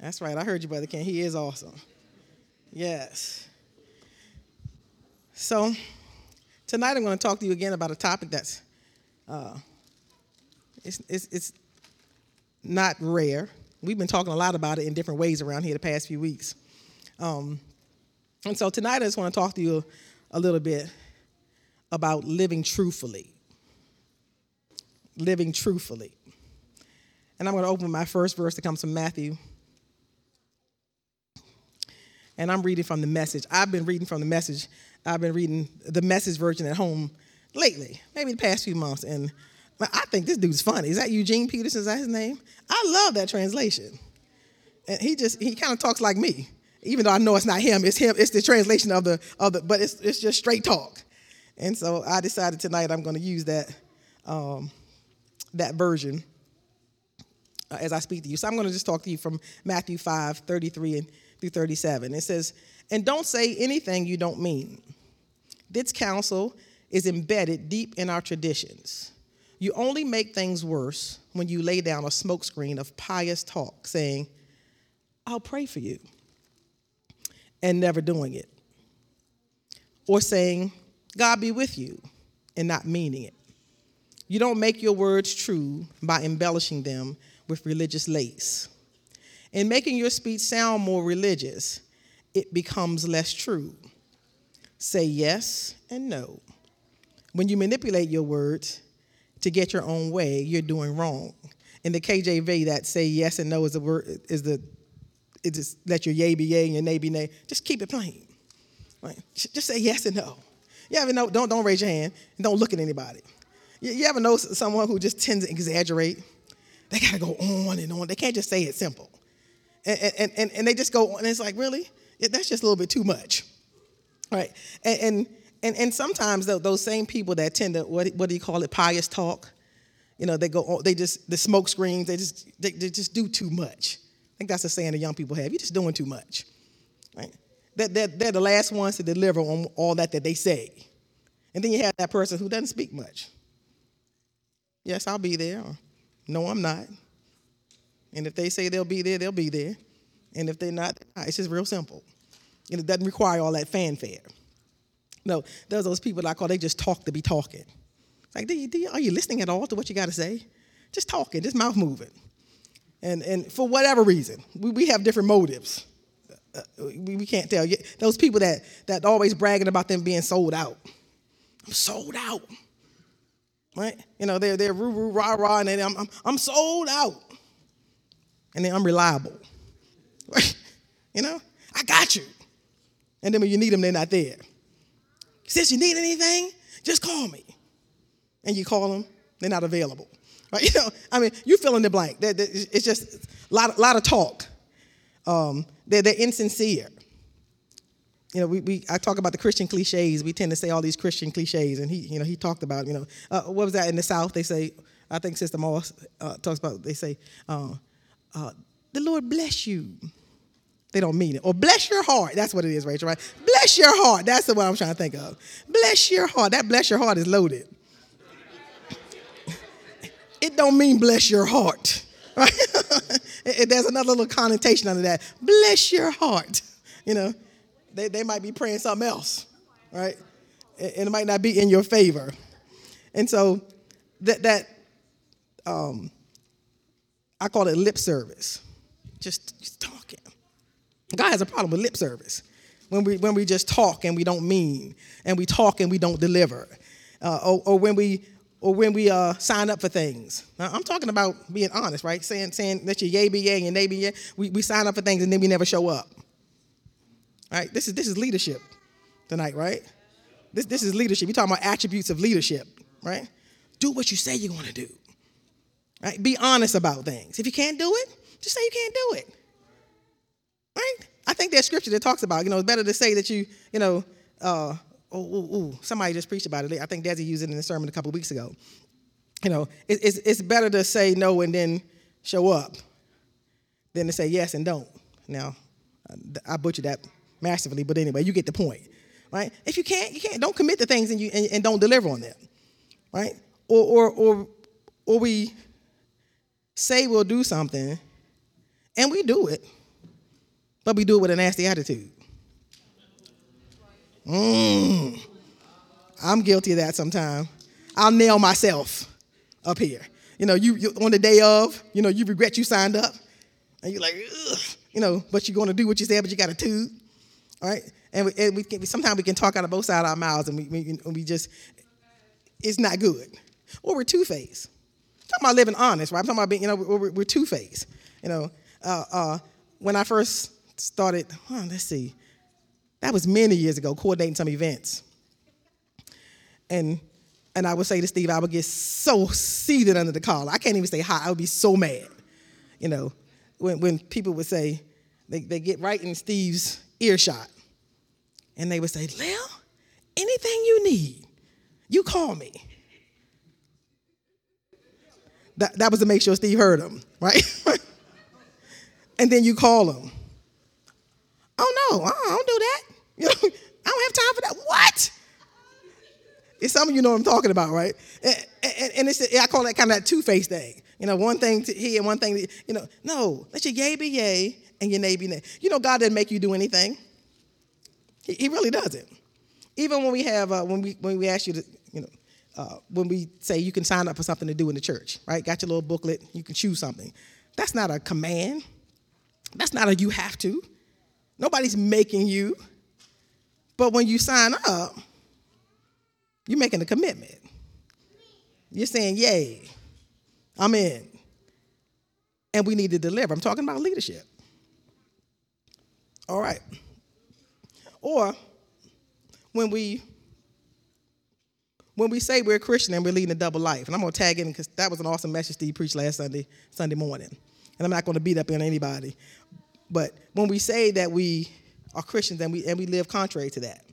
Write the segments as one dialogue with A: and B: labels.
A: That's right. I heard you, Brother Ken. He is awesome. Yes. So, tonight I'm going to talk to you again about a topic that's uh, it's, it's, it's not rare. We've been talking a lot about it in different ways around here the past few weeks. Um, and so tonight I just want to talk to you a little bit about living truthfully. Living truthfully. And I'm going to open my first verse that comes from Matthew. And I'm reading from the message. I've been reading from the message. I've been reading the message version at home lately, maybe the past few months. And I think this dude's funny. Is that Eugene Peterson? Is that his name? I love that translation. And he just, he kind of talks like me. Even though I know it's not him, it's him, it's the translation of the, of the but it's, it's just straight talk. And so I decided tonight I'm going to use that, um, that version uh, as I speak to you. So I'm going to just talk to you from Matthew 5, 33 and through 37. It says, And don't say anything you don't mean. This counsel is embedded deep in our traditions. You only make things worse when you lay down a smokescreen of pious talk saying, I'll pray for you, and never doing it. Or saying, God be with you, and not meaning it. You don't make your words true by embellishing them with religious lace. In making your speech sound more religious, it becomes less true. Say yes and no. When you manipulate your words to get your own way, you're doing wrong. In the KJV, that say yes and no is the word is the it just let your yay be yay and your nay be nay. Just keep it plain. Just say yes and no. You ever know? Don't don't raise your hand. and Don't look at anybody. You, you ever know someone who just tends to exaggerate? They gotta go on and on. They can't just say it simple. And, and, and, they just go on, and it's like, really? Yeah, that's just a little bit too much. Right? And, and, and, and sometimes those same people that tend to, what, what do you call it, pious talk, you know, they go, they just, the smoke screens, they just, they, they just do too much. I think that's the saying that young people have. You're just doing too much. Right? They're, they're, they're the last ones to deliver on all that that they say. And then you have that person who doesn't speak much. Yes, I'll be there. Or, no, I'm not. And if they say they'll be there, they'll be there. And if they're not, it's just real simple. And it doesn't require all that fanfare. No, there's those people that I call they just talk to be talking. Like, do you, do you, are you listening at all to what you got to say? Just talking, just mouth moving. And, and for whatever reason, we, we have different motives. Uh, we, we can't tell. Those people that, that always bragging about them being sold out. I'm sold out right? You know, they're, they're roo, roo, rah, rah, and I'm, I'm, I'm sold out. And they're unreliable. you know, I got you. And then when you need them, they're not there. Since you need anything, just call me. And you call them, they're not available. Right? You know, I mean, you fill in the blank. It's just a lot, lot of talk. Um, they're, they're insincere you know, we, we I talk about the Christian cliches. We tend to say all these Christian cliches, and he, you know, he talked about, you know, uh, what was that in the South? They say, I think Sister Moss uh, talks about. They say, uh, uh, "The Lord bless you." They don't mean it. Or bless your heart. That's what it is, Rachel. Right? Bless your heart. That's one I'm trying to think of. Bless your heart. That bless your heart is loaded. it don't mean bless your heart. Right? There's another little connotation under that. Bless your heart. You know, they, they might be praying something else, right? And it might not be in your favor. And so that, that um, I call it lip service. Just, just talking. God has a problem with lip service. When we, when we just talk and we don't mean, and we talk and we don't deliver. Uh, or, or when we or when we uh, sign up for things. Now, I'm talking about being honest, right? Saying, saying that your yay be yay and nay be yay. We, we sign up for things and then we never show up. Right? This is this is leadership tonight, right? This this is leadership. You're talking about attributes of leadership, right? Do what you say you're gonna do. Right? Be honest about things. If you can't do it, just say you can't do it. Right? I think there's scripture that talks about, you know, it's better to say that you, you know, uh, oh, ooh, ooh, somebody just preached about it. I think Desi used it in the sermon a couple weeks ago. You know, it, it's, it's better to say no and then show up than to say yes and don't. Now, I butchered that massively, but anyway, you get the point, right? If you can't, you can't. Don't commit to things and you and, and don't deliver on them, right? Or or or or we say we'll do something, and we do it, but we do it with a nasty attitude. Mm. I'm guilty of that sometimes. I'll nail myself up here. You know, you, you on the day of, you know, you regret you signed up, and you're like, Ugh. you know, but you're going to do what you said, but you got a tube, all right? And, we, and we can, sometimes we can talk out of both sides of our mouths, and we, we, we just, it's not good. Or we're two faced. Talking about living honest, right? I'm talking about being, you know, we're, we're two faced. You know, uh, uh, when I first started, let's see, that was many years ago, coordinating some events. And and I would say to Steve, I would get so seated under the collar. I can't even say hi. I would be so mad. You know, when, when people would say, they, they get right in Steve's earshot, and they would say, Lil, anything you need, you call me. That, that was to make sure Steve heard him, right? and then you call him. Oh no, I don't do that. You know, I don't have time for that. What? It's some of you know what I'm talking about, right? And, and, and it's, I call that kind of that two-faced thing. You know, one thing to he and one thing, to, you know, no, let your yay be yay and your nay be nay. You know, God didn't make you do anything. He, he really doesn't. Even when we have, uh, when we when we ask you to, uh, when we say you can sign up for something to do in the church, right? Got your little booklet, you can choose something. That's not a command. That's not a you have to. Nobody's making you. But when you sign up, you're making a commitment. You're saying, Yay, I'm in. And we need to deliver. I'm talking about leadership. All right. Or when we when we say we're a Christian and we're leading a double life, and I'm gonna tag in because that was an awesome message that Steve preached last Sunday, Sunday morning. And I'm not gonna beat up on anybody. But when we say that we are Christians and we and we live contrary to that,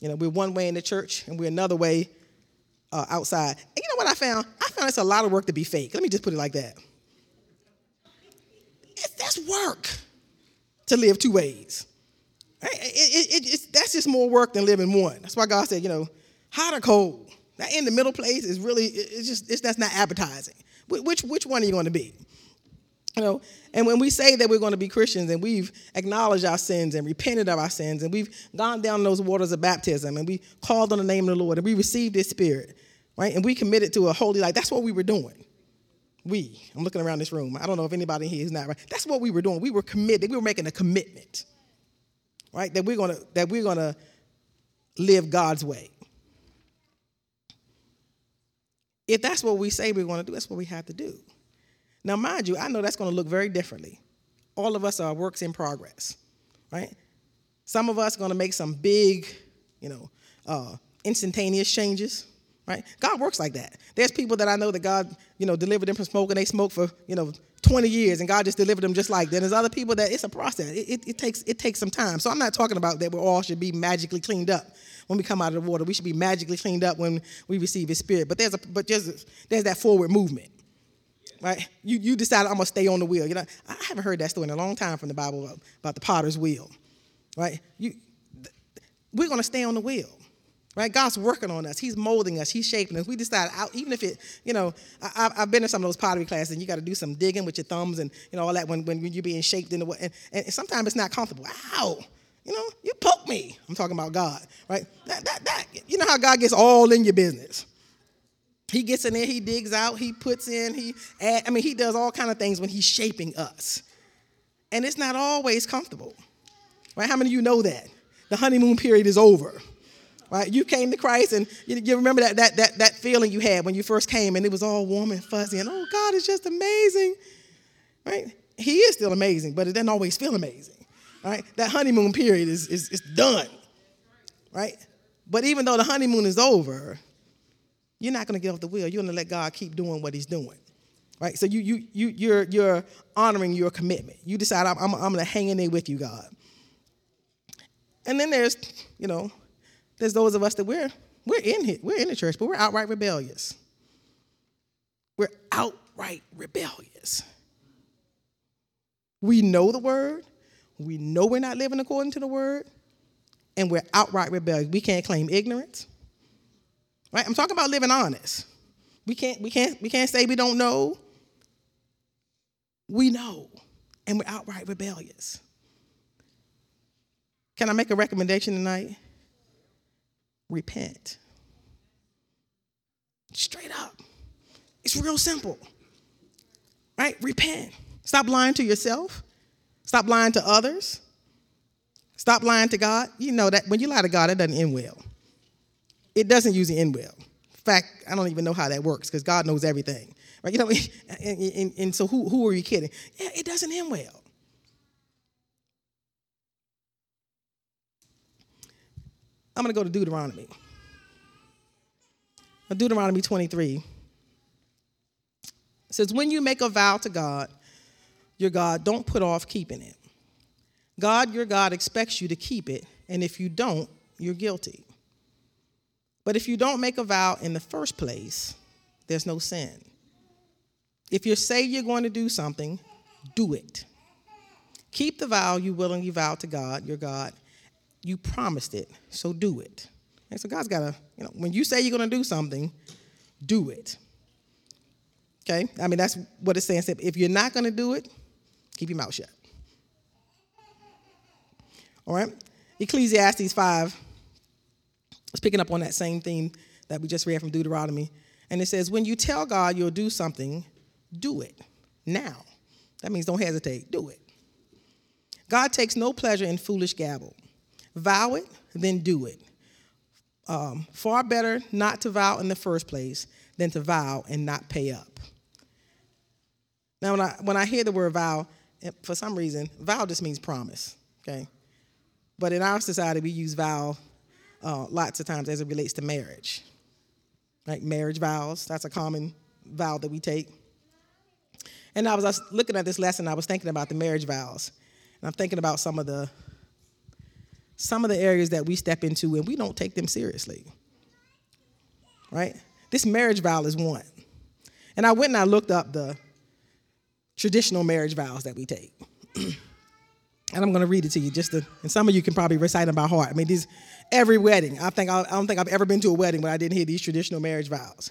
A: you know, we're one way in the church and we're another way uh, outside. And you know what I found? I found it's a lot of work to be fake. Let me just put it like that. It's, that's work to live two ways. It, it, it, that's just more work than living one. That's why God said, you know, hot or cold. That in the middle place is really, it's just, it's, that's not advertising. Which, which one are you going to be? You know, and when we say that we're going to be Christians and we've acknowledged our sins and repented of our sins and we've gone down those waters of baptism and we called on the name of the Lord and we received His Spirit, right? And we committed to a holy life. That's what we were doing. We, I'm looking around this room. I don't know if anybody here is not right. That's what we were doing. We were committed. We were making a commitment, right? That we're gonna that we're gonna live God's way. If that's what we say we're going to do, that's what we have to do. Now, mind you, I know that's going to look very differently. All of us are works in progress, right? Some of us are going to make some big, you know, uh, instantaneous changes, right? God works like that. There's people that I know that God, you know, delivered them from smoking. They smoked for, you know, 20 years, and God just delivered them just like that. There's other people that it's a process. It, it, it, takes it takes some time. So I'm not talking about that we all should be magically cleaned up when we come out of the water. We should be magically cleaned up when we receive His Spirit. But there's a but there's there's that forward movement right? You, you decided I'm gonna stay on the wheel. You know, I haven't heard that story in a long time from the Bible about, the potter's wheel, right? You, we're gonna stay on the wheel, right? God's working on us. He's molding us. He's shaping us. We decide out, even if it, you know, I, have been in some of those pottery classes, and you got to do some digging with your thumbs and you know all that when, when you're being shaped in the way, and, and sometimes it's not comfortable. Ow! You know, you poke me. I'm talking about God, right? That, that, that. You know how God gets all in your business he gets in there, he digs out, he puts in, he add, I mean, he does all kind of things when he's shaping us. And it's not always comfortable. Right? How many of you know that? The honeymoon period is over. Right? You came to Christ and you, you remember that, that, that, that feeling you had when you first came and it was all warm and fuzzy and oh God, it's just amazing. Right? He is still amazing, but it doesn't always feel amazing. Right? That honeymoon period is, is, is done. Right? But even though the honeymoon is over, you're not going to get off the wheel. You're going to let God keep doing what He's doing. Right? So you, you, you, you're, you're honoring your commitment. You decide, I'm, I'm, I'm going to hang in there with you, God. And then there's, you know, there's those of us that we're, we're in here, we're in the church, but we're outright rebellious. We're outright rebellious. We know the word, we know we're not living according to the word, and we're outright rebellious. We can't claim ignorance. Right? I'm talking about living honest. We can't, we can't, we can't say we don't know. We know. And we're outright rebellious. Can I make a recommendation tonight? Repent. Straight up. It's real simple. Right? Repent. Stop lying to yourself. Stop lying to others. Stop lying to God. You know that when you lie to God, it doesn't end well. It doesn't usually end well. In fact, I don't even know how that works because God knows everything. Right? You know, and, and, and so who, who are you kidding? Yeah, it doesn't end well. I'm going to go to Deuteronomy. Deuteronomy 23 it says, When you make a vow to God, your God, don't put off keeping it. God, your God, expects you to keep it, and if you don't, you're guilty. But if you don't make a vow in the first place, there's no sin. If you say you're going to do something, do it. Keep the vow you willingly vowed to God, your God, you promised it, so do it. And so God's got to, you know, when you say you're going to do something, do it. Okay? I mean, that's what it's saying. If you're not going to do it, keep your mouth shut. All right? Ecclesiastes 5 is picking up on that same theme that we just read from Deuteronomy. And it says, When you tell God you'll do something, do it now. That means don't hesitate, do it. God takes no pleasure in foolish gabble. Vow it, then do it. Um, far better not to vow in the first place than to vow and not pay up. Now, when I, when I hear the word vow, for some reason, vow just means promise, okay? But in our society, we use vow uh, lots of times as it relates to marriage. Like marriage vows, that's a common vow that we take. And I was, I was looking at this lesson, I was thinking about the marriage vows. And I'm thinking about some of the some of the areas that we step into and we don't take them seriously. Right? This marriage vow is one. And I went and I looked up the traditional marriage vows that we take. and I'm going to read it to you just to, and some of you can probably recite them by heart. I mean, these every wedding. I think I don't think I've ever been to a wedding where I didn't hear these traditional marriage vows.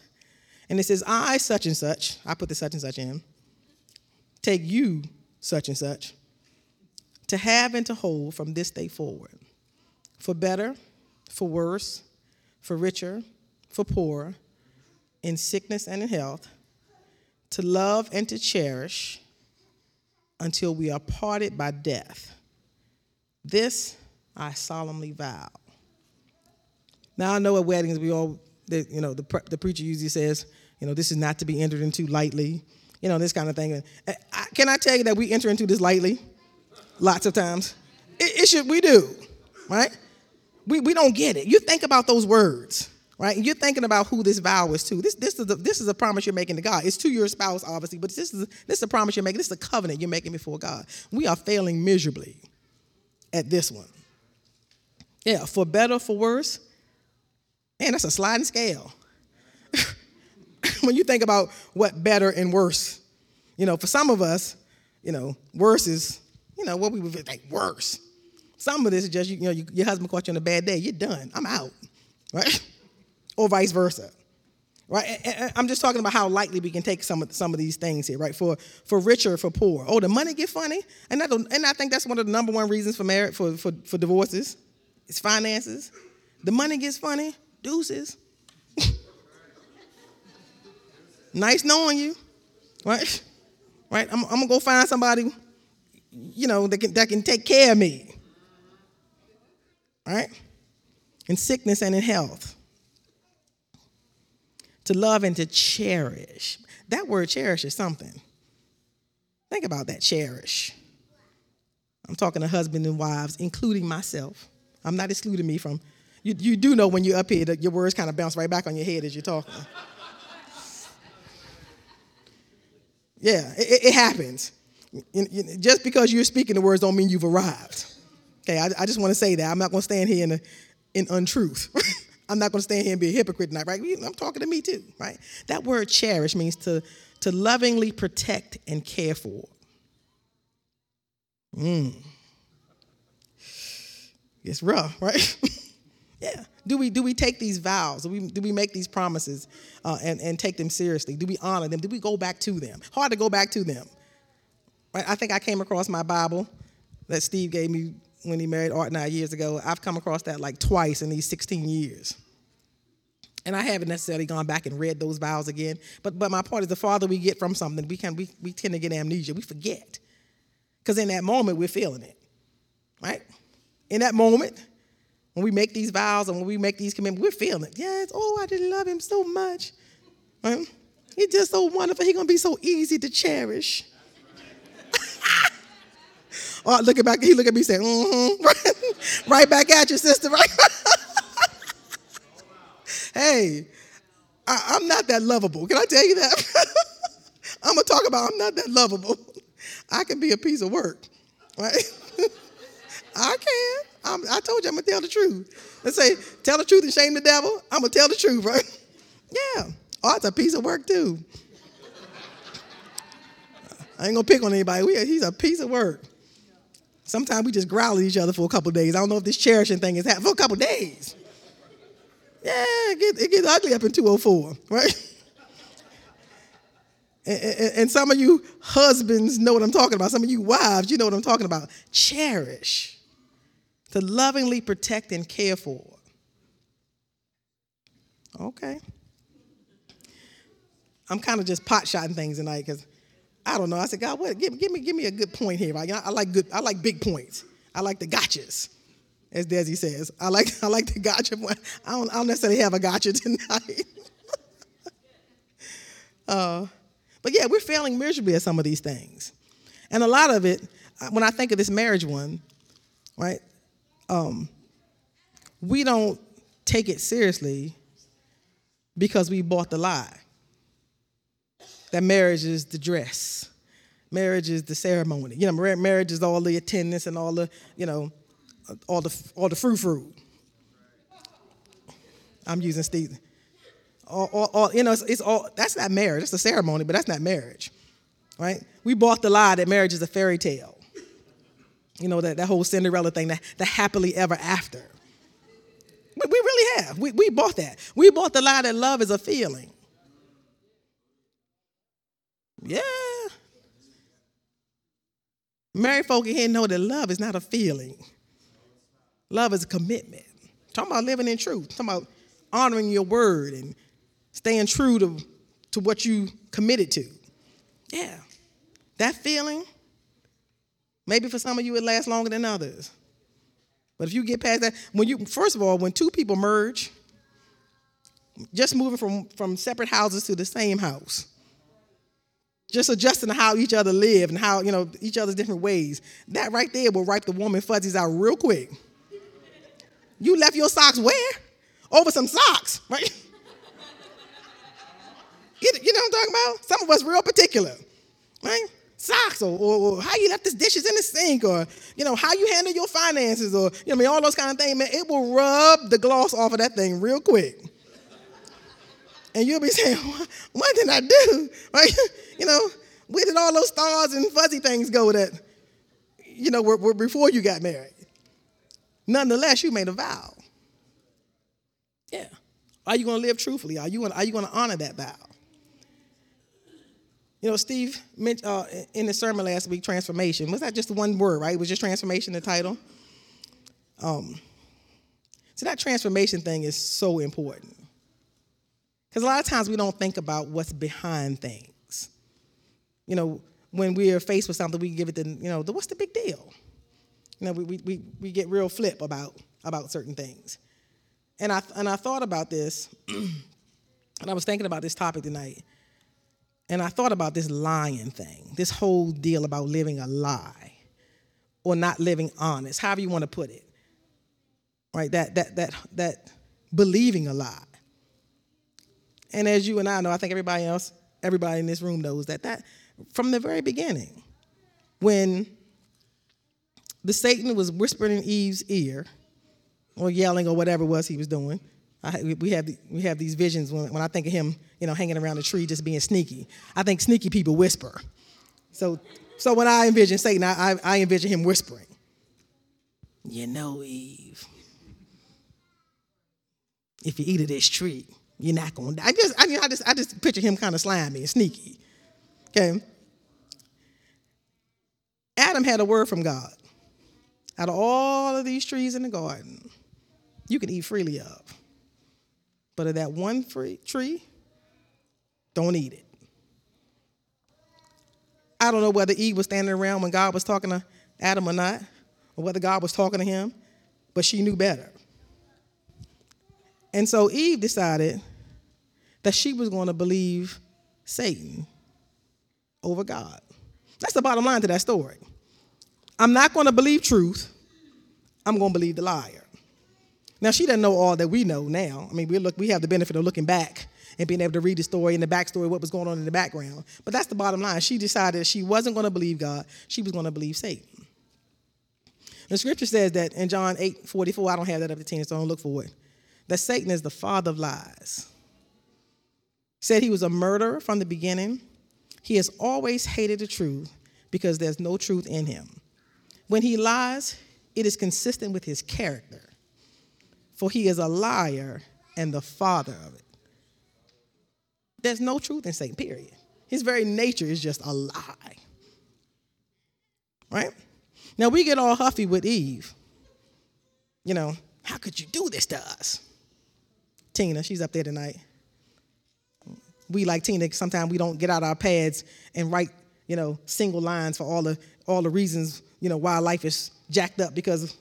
A: And it says, "I such and such." I put the such and such in. Take you such and such to have and to hold from this day forward for better, for worse, for richer, for poorer, in sickness and in health, to love and to cherish until we are parted by death. This I solemnly vow. Now I know at weddings we all, you know, the, the preacher usually says, you know, this is not to be entered into lightly, you know, this kind of thing. Can I tell you that we enter into this lightly? Lots of times. It, it should, we do, right? we, we don't get it. You think about those words, right? And you're thinking about who this vow is to. This, this, is a, this is a promise you're making to God. It's to your spouse, obviously, but this is, this is a promise you're making. This is a covenant you're making before God. We are failing miserably at this one. Yeah, for better, for worse. Man, that's a sliding scale. when you think about what better and worse, you know, for some of us, you know, worse is, you know, what we would think worse. Some of this is just, you know, your husband caught you on a bad day. You're done. I'm out, right? Or vice versa, right? I'm just talking about how lightly we can take some of, some of these things here, right? For, for richer, for poor. Oh, the money get funny? And, that, and I think that's one of the number one reasons for marriage, for, for, for divorces. It's finances. The money gets funny. Deuces. nice knowing you, right? Right? I'm, I'm gonna go find somebody, you know, that can, that can take care of me right? In sickness and in health. To love and to cherish. That word cherish is something. Think about that cherish. I'm talking to husbands and wives, including myself. I'm not excluding me from, you, you do know when you're up here that your words kind of bounce right back on your head as you're talking. yeah, it, it happens. Just because you're speaking the words don't mean you've arrived. Okay, I, I just want to say that. I'm not going to stand here in, a, in untruth. I'm not going to stand here and be a hypocrite tonight, right? I'm talking to me too, right? That word cherish means to, to lovingly protect and care for. Mm. It's rough, right? yeah. Do we, do we take these vows? Do we, do we make these promises uh, and, and take them seriously? Do we honor them? Do we go back to them? Hard to go back to them. Right? I think I came across my Bible that Steve gave me when he married Art nine years ago. I've come across that like twice in these 16 years. And I haven't necessarily gone back and read those vows again. But but my point is the farther we get from something, we can we, we tend to get amnesia. We forget. Because in that moment we're feeling it. Right? In that moment, when we make these vows and when we make these commitments, we're feeling it. Yes, oh, I just love him so much. Right? He's just so wonderful. He's gonna be so easy to cherish. Oh, looking back, he look at me saying, mm-hmm. right back at you, sister, right? hey, I, am not that lovable. Can I tell you that? I'm gonna talk about I'm not that lovable. I can be a piece of work, right? I can. I'm, i told you I'm gonna tell the truth. Let's say, tell the truth and shame the devil. I'm gonna tell the truth, right? Yeah. Oh, it's a piece of work too. I ain't gonna pick on anybody. We, he's a piece of work. Sometimes we just growl at each other for a couple days. I don't know if this cherishing thing is happening for a couple days. Yeah, it gets, it gets ugly up in 204, right? And, and, and, some of you husbands know what I'm talking about. Some of you wives, you know what I'm talking about. Cherish, to lovingly protect and care for. Okay. I'm kind of just pot shotting things tonight because I don't know. I said, God, what? Give, give, me, give me a good point here. Right? I like good. I like big points. I like the gotchas, as Desi says. I like I like the gotcha point. I don't, I don't necessarily have a gotcha tonight. uh, but yeah, we're failing miserably at some of these things, and a lot of it. Uh, when I think of this marriage one, right? Um, we don't take it seriously because we bought the lie that marriage is the dress. Marriage is the ceremony. You know, marriage is all the attendance and all the, you know, all the all the frou frou. I'm using Steve. All, all, all, you know, it's, it's, all that's not marriage. It's a ceremony, but that's not marriage, right? We bought the lie that marriage is a fairy tale. You know that, that whole Cinderella thing, that the happily ever after. We, we really have. We, we bought that. We bought the lie that love is a feeling. Yeah. Married folk here know that love is not a feeling. Love is a commitment. Talking about living in truth. Talking about honoring your word and staying true to, to what you committed to. Yeah. That feeling, maybe for some of you it lasts longer than others. But if you get past that, when you first of all, when two people merge, just moving from, from separate houses to the same house, just adjusting to how each other live and how, you know, each other's different ways. That right there will wipe the woman fuzzies out real quick. You left your socks where? Over some socks, right? you, know what I'm talking about? Some of us real particular, right? Socks, or, or, or, how you left the dishes in the sink, or you know how you handle your finances, or you know I mean all those kind of things. Man, it will rub the gloss off of that thing real quick and you'll be saying, what, did I do? Right? You know, where did all those stars and fuzzy things go that, you know, were, were before you got married? Nonetheless, you made a vow. Yeah. Are you going to live truthfully? Are you going to, are you going to honor that vow? You know, Steve mentioned uh, in the sermon last week, transformation. Was that just one word, right? It was just transformation, the title? Um, so that transformation thing is so important. Because a lot of times we don't think about what's behind things. You know, when we are faced with something, we give it the, you know, the, what's the big deal? You know, we, we, we get real flip about, about certain things. And I, and I thought about this, and I was thinking about this topic tonight, and I thought about this lying thing, this whole deal about living a lie or not living honest, however you want to put it. Right? That, that, that, that believing a lie. And as you and I know, I think everybody else, everybody in this room knows that that from the very beginning, when the Satan was whispering in Eve's ear, or yelling, or whatever it was he was doing. I, we have we have these visions when, when I think of him, you know, hanging around a tree just being sneaky. I think sneaky people whisper. So so when I envision Satan, I, I, I envision him whispering. You know, Eve, if you eat of this tree, you're not gonna die. I just, I, I just, I just picture him kind of slimy and sneaky. Okay. Adam had a word from God. out of all of these trees in the garden, you can eat freely of. But of that one tree, don't eat it. I don't know whether Eve was standing around when God was talking to Adam or not, or whether God was talking to him, but she knew better. And so Eve decided that she was going to believe Satan over God. That's the bottom line to that story. I'm not going to believe truth, I'm going to believe the liar. Now, she doesn't know all that we know now. I mean, we, look, we have the benefit of looking back and being able to read the story and the backstory, what was going on in the background. But that's the bottom line. She decided she wasn't going to believe God, she was going to believe Satan. The scripture says that in John 8 44, I don't have that up to 10, so don't look for it, that Satan is the father of lies. Said he was a murderer from the beginning. He has always hated the truth because there's no truth in him. When he lies, it is consistent with his character, for he is a liar and the father of it. There's no truth in Satan, period. His very nature is just a lie. Right? Now we get all huffy with Eve. You know, how could you do this to us? Tina, she's up there tonight. We like Tina, sometimes we don't get out our pads and write, you know, single lines for all the all the reasons, you know, why life is jacked up because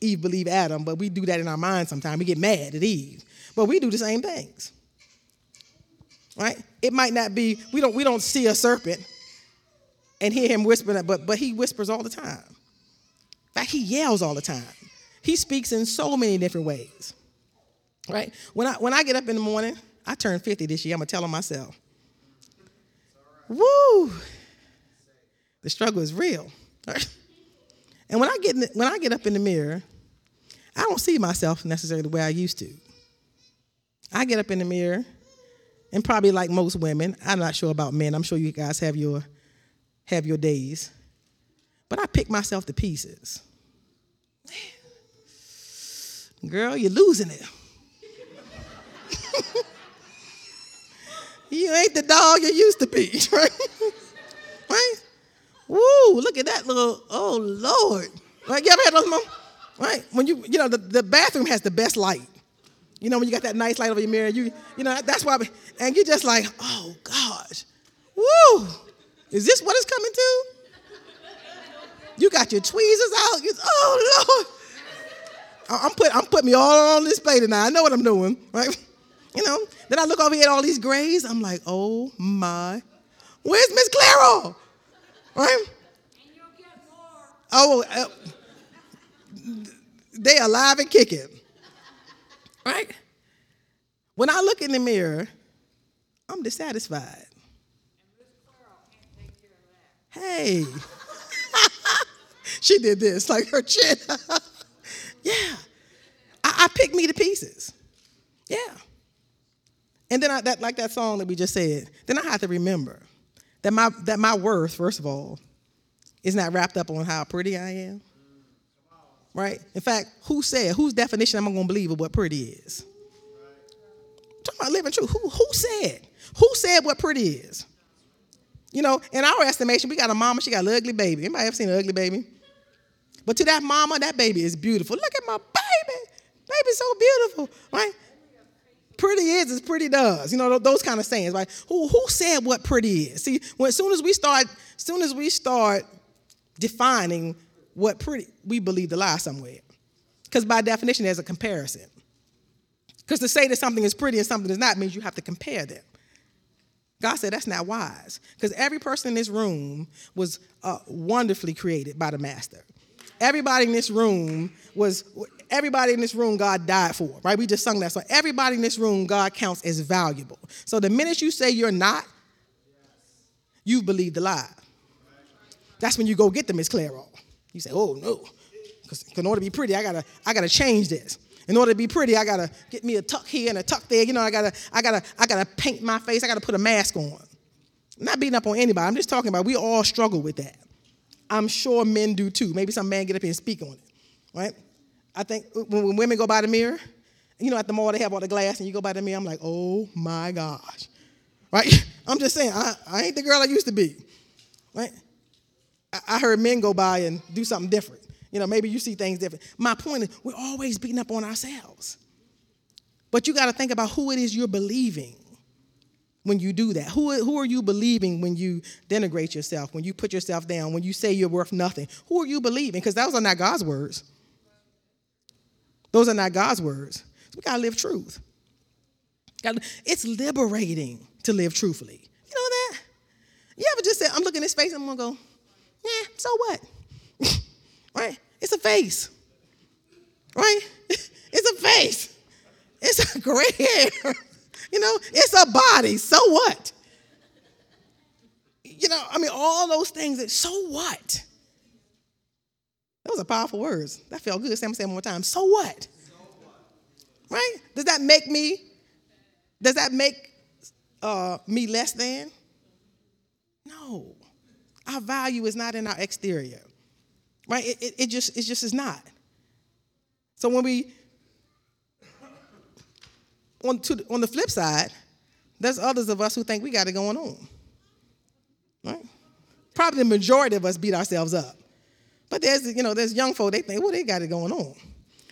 A: Eve believed Adam, but we do that in our minds sometimes. We get mad at Eve. But we do the same things. Right? It might not be, we don't we don't see a serpent and hear him whispering, but but he whispers all the time. In fact, he yells all the time. He speaks in so many different ways. Right? When I when I get up in the morning, I turn 50 this year, I'm gonna tell him myself. Woo! The struggle is real. And when I get the, when I get up in the mirror, I don't see myself necessarily the way I used to. I get up in the mirror, and probably like most women, I'm not sure about men. I'm sure you guys have your have your days, but I pick myself to pieces. Girl, you're losing it. you ain't the dog you used to be, right? right? Woo, look at that little, oh Lord. Right, you ever had those moments? Right? When you, you know, the, the bathroom has the best light. You know, when you got that nice light over your mirror, you, you know, that's why, and you're just like, oh gosh, woo, is this what it's coming to? You got your tweezers out. You, oh Lord. I'm put, I'm putting me all on this plate tonight. I know what I'm doing, right? You know, then I look over here at all these grays. I'm like, oh my, where's Miss Clairol? Right? Oh, uh, they alive and kicking. Right? When I look in the mirror, I'm dissatisfied. Hey. she did this, like her chin. yeah. I, I picked me to pieces. Yeah. And then I, that, like that song that we just said, then I have to remember that my, that my worth, first of all, is not wrapped up on how pretty I am. Right? In fact, who said, whose definition am I going to believe of what pretty is? talking about living truth. Who, who said? Who said what pretty is? You know, in our estimation, we got a mama, she got an ugly baby. Anybody ever seen an ugly baby? But to that mama, that baby is beautiful. Look at my baby. Baby's so beautiful, right? Pretty is as pretty does. You know, those kind of sayings, right? Who, who said what pretty is? See, when, as soon as we start, as soon as we start defining what pretty, we believe the lie somewhere. Because by definition, there's a comparison. Because to say that something is pretty and something is not means you have to compare them. God said that's not wise. Because every person in this room was uh, wonderfully created by the Master. Everybody in this room was, everybody in this room God died for, right? We just sung that. So everybody in this room God counts as valuable. So the minute you say you're not, you believe the lie. That's when you go get the Miss Clairol. You say, oh no. Because in order to be pretty, I gotta, I gotta change this. In order to be pretty, I gotta get me a tuck here and a tuck there. You know, I gotta, I gotta, I gotta paint my face. I gotta put a mask on. I'm not beating up on anybody. I'm just talking about we all struggle with that. I'm sure men do too. Maybe some man get up here and speak on it, right? I think when, women go by the mirror, you know, at the mall they have all the glass, and you go by the mirror, I'm like, oh my gosh, right? I'm just saying, I, I ain't the girl I used to be, right? I, I heard men go by and do something different. You know, maybe you see things different. My point is, we're always beating up on ourselves. But you got to think about who it is you're believing when you do that. Who, who are you believing when you denigrate yourself, when you put yourself down, when you say you're worth nothing? Who are you believing? Because those are not God's words. Those are not God's words. So we got to live truth. It's liberating to live truthfully. You know that? You ever just say, I'm looking at his face and I'm to go, yeah, so what? right? It's a face. Right? It's a face. It's a gray hair. you know, it's a body. So what? You know, I mean, all those things that, so what? Those are powerful words. That felt good. Say them one more time. So what? So what? Right? Does that make me, does that make uh, me less than? No. Our value is not in our exterior. Right? It, it, it just it just is not. So when we on to on the flip side, there's others of us who think we got it going on. Right? Probably the majority of us beat ourselves up. But there's you know there's young folk they think well they got it going on.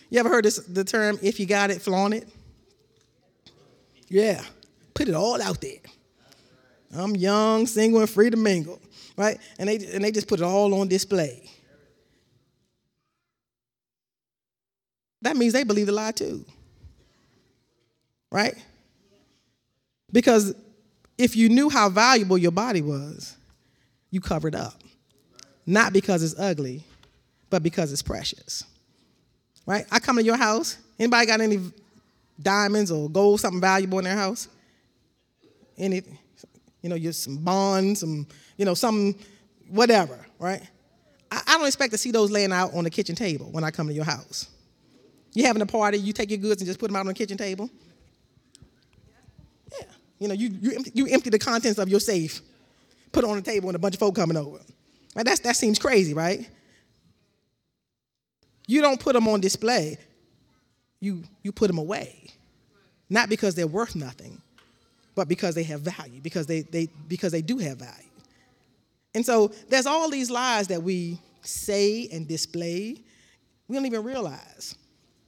A: You ever heard this the term if you got it flaunt it? Yeah, put it all out there. I'm young, single, and free to mingle, right? And they, and they just put it all on display. That means they believe the lie too, right? Because if you knew how valuable your body was, you covered up. Not because it's ugly, but because it's precious. Right? I come to your house. Anybody got any diamonds or gold, something valuable in their house? Anything? you know, just some bonds, some, you know, some whatever, right? I, I don't expect to see those laying out on the kitchen table when I come to your house. You having a party, you take your goods and just put them out on the kitchen table. Yeah, you know, you you empty, you empty the contents of your safe, put it on the table, and a bunch of folk coming over. Right? That's, that seems crazy, right? You don't put them on display. You you put them away, not because they're worth nothing, but because they have value, because they, they, because they do have value. And so there's all these lies that we say and display. We don't even realize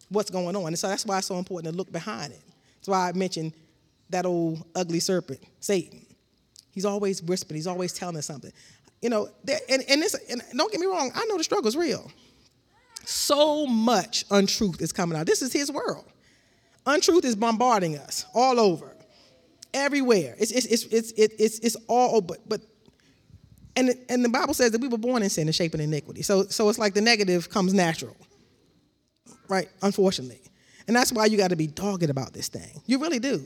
A: what's going on. And so that's why it's so important to look behind it. That's why I mentioned that old ugly serpent, Satan. He's always whispering, he's always telling us something. You know, and, and, this, and don't get me wrong, I know the struggle is real. So much untruth is coming out. This is his world. Untruth is bombarding us all over everywhere. It's, it's, it's, it's, it's, it's all, but, but and, and the Bible says that we were born in sin and shaped in iniquity. So, so it's like the negative comes natural, right? Unfortunately. And that's why you got to be dogged about this thing. You really do.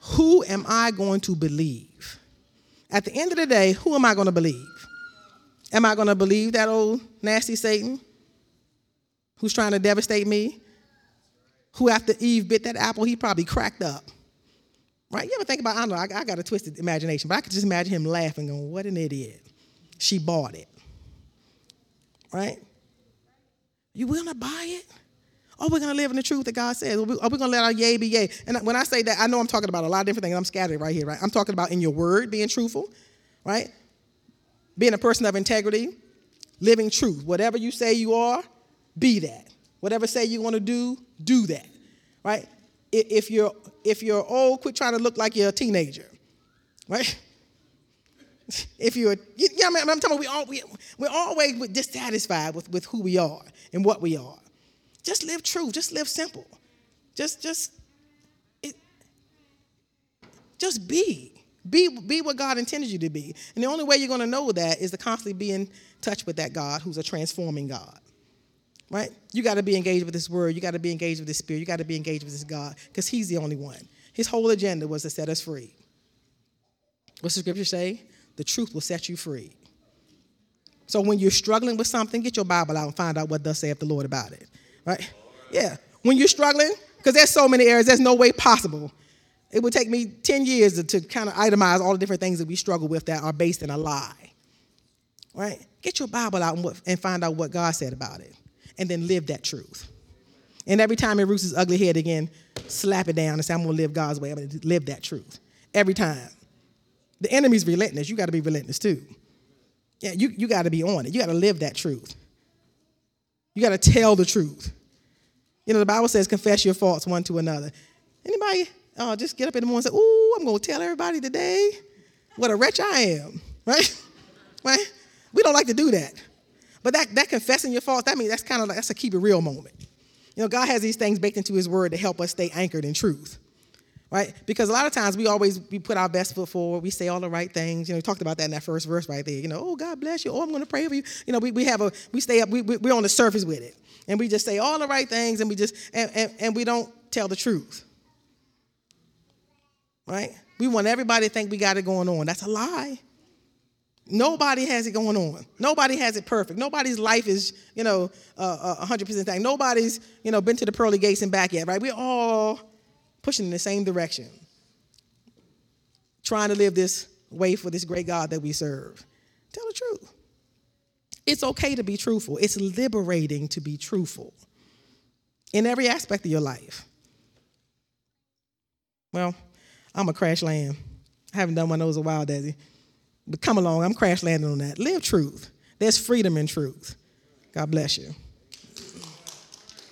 A: Who am I going to believe? At the end of the day, who am I going to believe? Am I going to believe that old nasty Satan who's trying to devastate me? Who, after Eve bit that apple, he probably cracked up Right? You ever think about, I know, I, I got a twisted imagination, but I could just imagine him laughing, going, what an idiot. She bought it. Right? You will not buy it? Or we're going to live in the truth that God says? Are we, we going to let our yay be yay? And when I say that, I know I'm talking about a lot of different things. I'm scattered right here, right? I'm talking about in your word being truthful, right? Being a person of integrity, living truth. Whatever you say you are, be that. Whatever say you want to do, do that, right? if you're if you're old, quit trying to look like you're a teenager, right? If you're, you know, I I'm talking about we all, we, we're always dissatisfied with, with who we are and what we are. Just live true. Just live simple. Just, just, it, just be. Be, be what God intended you to be. And the only way you're going to know that is to constantly be in touch with that God who's a transforming God right? You got to be engaged with this word. You got to be engaged with this spirit. You got to be engaged with this God because he's the only one. His whole agenda was to set us free. What's the scripture say? The truth will set you free. So when you're struggling with something, get your Bible out and find out what thus saith the Lord about it. Right? Yeah. When you're struggling, because there's so many areas, there's no way possible. It would take me 10 years to, to kind of itemize all the different things that we struggle with that are based in a lie. Right? Get your Bible out and, and find out what God said about it and then live that truth. And every time it roots his ugly head again, slap it down and say, I'm gonna live God's way. I'm gonna live that truth. Every time. The enemy's relentless. You gotta be relentless too. Yeah, you, you gotta be on it. You gotta live that truth. You got to tell the truth. You know, the Bible says, confess your faults one to another. Anybody uh, just get up in the morning and say, Ooh, I'm going to tell everybody today what a wretch I am, right? right? We don't like to do that. But that, that confessing your faults, that means that's kind of like, that's a keep it real moment. You know, God has these things baked into his word to help us stay anchored in truth right? Because a lot of times we always we put our best foot forward. We say all the right things. You know, we talked about that in that first verse right there. You know, oh God bless you. Oh, I'm going to pray for you. You know, we, we have a we stay up. We, we we're on the surface with it, and we just say all the right things, and we just and, and, and we don't tell the truth, right? We want everybody to think we got it going on. That's a lie. Nobody has it going on. Nobody has it perfect. Nobody's life is, you know, uh, 100% thing. Nobody's, you know, been to the pearly gates and back yet, right? We're all pushing in the same direction, trying to live this way for this great God that we serve. Tell the truth. It's okay to be truthful, it's liberating to be truthful in every aspect of your life. Well, I'm a crash land. I haven't done one of those a while, Desi. But come along, I'm crash landing on that. Live truth. There's freedom in truth. God bless you.